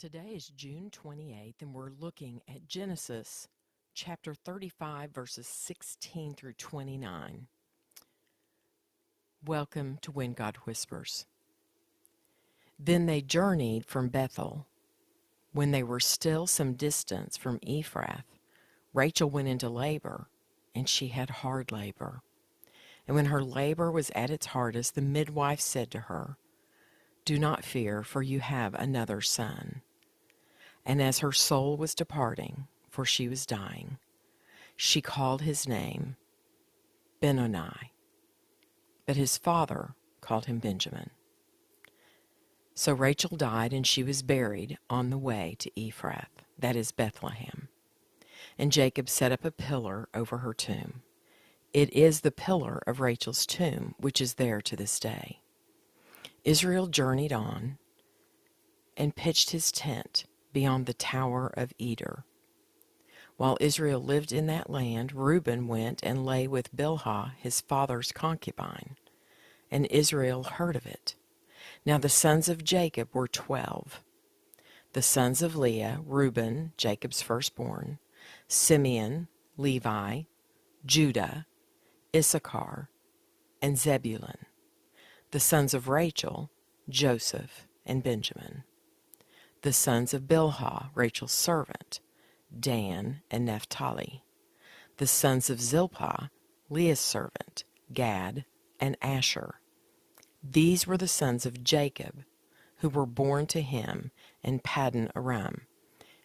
Today is June 28th, and we're looking at Genesis chapter 35, verses 16 through 29. Welcome to When God Whispers. Then they journeyed from Bethel. When they were still some distance from Ephrath, Rachel went into labor, and she had hard labor. And when her labor was at its hardest, the midwife said to her, Do not fear, for you have another son. And as her soul was departing, for she was dying, she called his name Benoni. But his father called him Benjamin. So Rachel died, and she was buried on the way to Ephrath, that is Bethlehem. And Jacob set up a pillar over her tomb. It is the pillar of Rachel's tomb, which is there to this day. Israel journeyed on and pitched his tent beyond the Tower of Eder. While Israel lived in that land, Reuben went and lay with Bilhah, his father's concubine, and Israel heard of it. Now the sons of Jacob were twelve. The sons of Leah, Reuben, Jacob's firstborn, Simeon, Levi, Judah, Issachar, and Zebulun. The sons of Rachel, Joseph, and Benjamin the sons of Bilhah, Rachel's servant, Dan and Naphtali, the sons of Zilpah, Leah's servant, Gad and Asher. These were the sons of Jacob, who were born to him in Paddan Aram.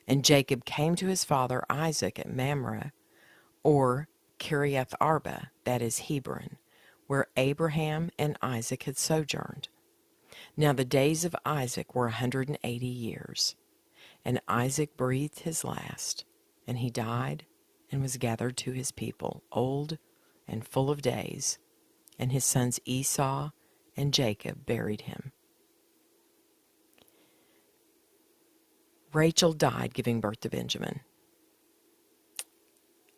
And Jacob came to his father Isaac at Mamre, or Kiriath Arba, that is Hebron, where Abraham and Isaac had sojourned. Now the days of Isaac were a hundred and eighty years. And Isaac breathed his last, and he died and was gathered to his people, old and full of days. And his sons Esau and Jacob buried him. Rachel died giving birth to Benjamin.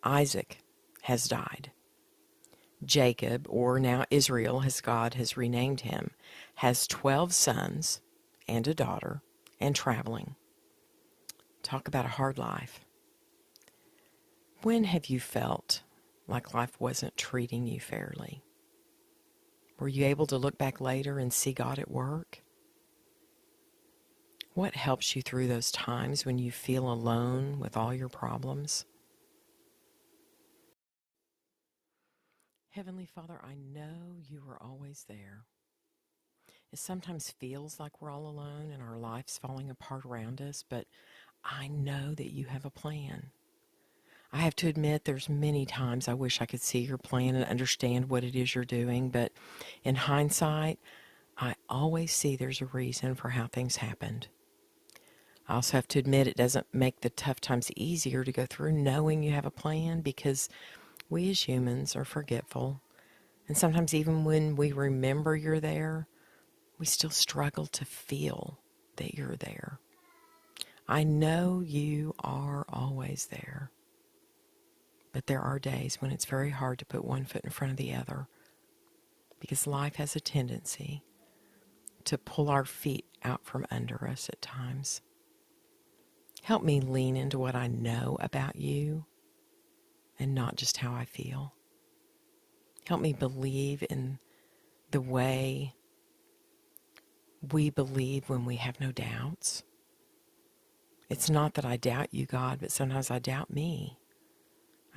Isaac has died. Jacob, or now Israel, as God has renamed him, has 12 sons and a daughter and traveling. Talk about a hard life. When have you felt like life wasn't treating you fairly? Were you able to look back later and see God at work? What helps you through those times when you feel alone with all your problems? Heavenly Father, I know you are always there. It sometimes feels like we're all alone and our life's falling apart around us, but I know that you have a plan. I have to admit there's many times I wish I could see your plan and understand what it is you're doing, but in hindsight, I always see there's a reason for how things happened. I also have to admit it doesn't make the tough times easier to go through knowing you have a plan because we as humans are forgetful. And sometimes, even when we remember you're there, we still struggle to feel that you're there. I know you are always there. But there are days when it's very hard to put one foot in front of the other because life has a tendency to pull our feet out from under us at times. Help me lean into what I know about you and not just how I feel. Help me believe in the way we believe when we have no doubts. It's not that I doubt you, God, but sometimes I doubt me.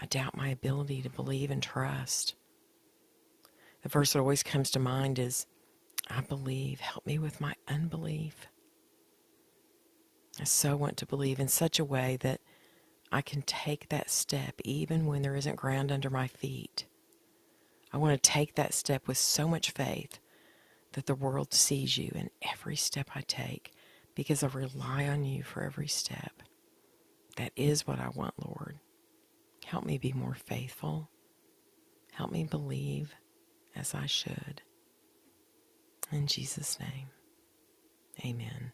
I doubt my ability to believe and trust. The verse that always comes to mind is I believe. Help me with my unbelief. I so want to believe in such a way that I can take that step even when there isn't ground under my feet. I want to take that step with so much faith that the world sees you in every step I take because I rely on you for every step. That is what I want, Lord. Help me be more faithful. Help me believe as I should. In Jesus' name, amen.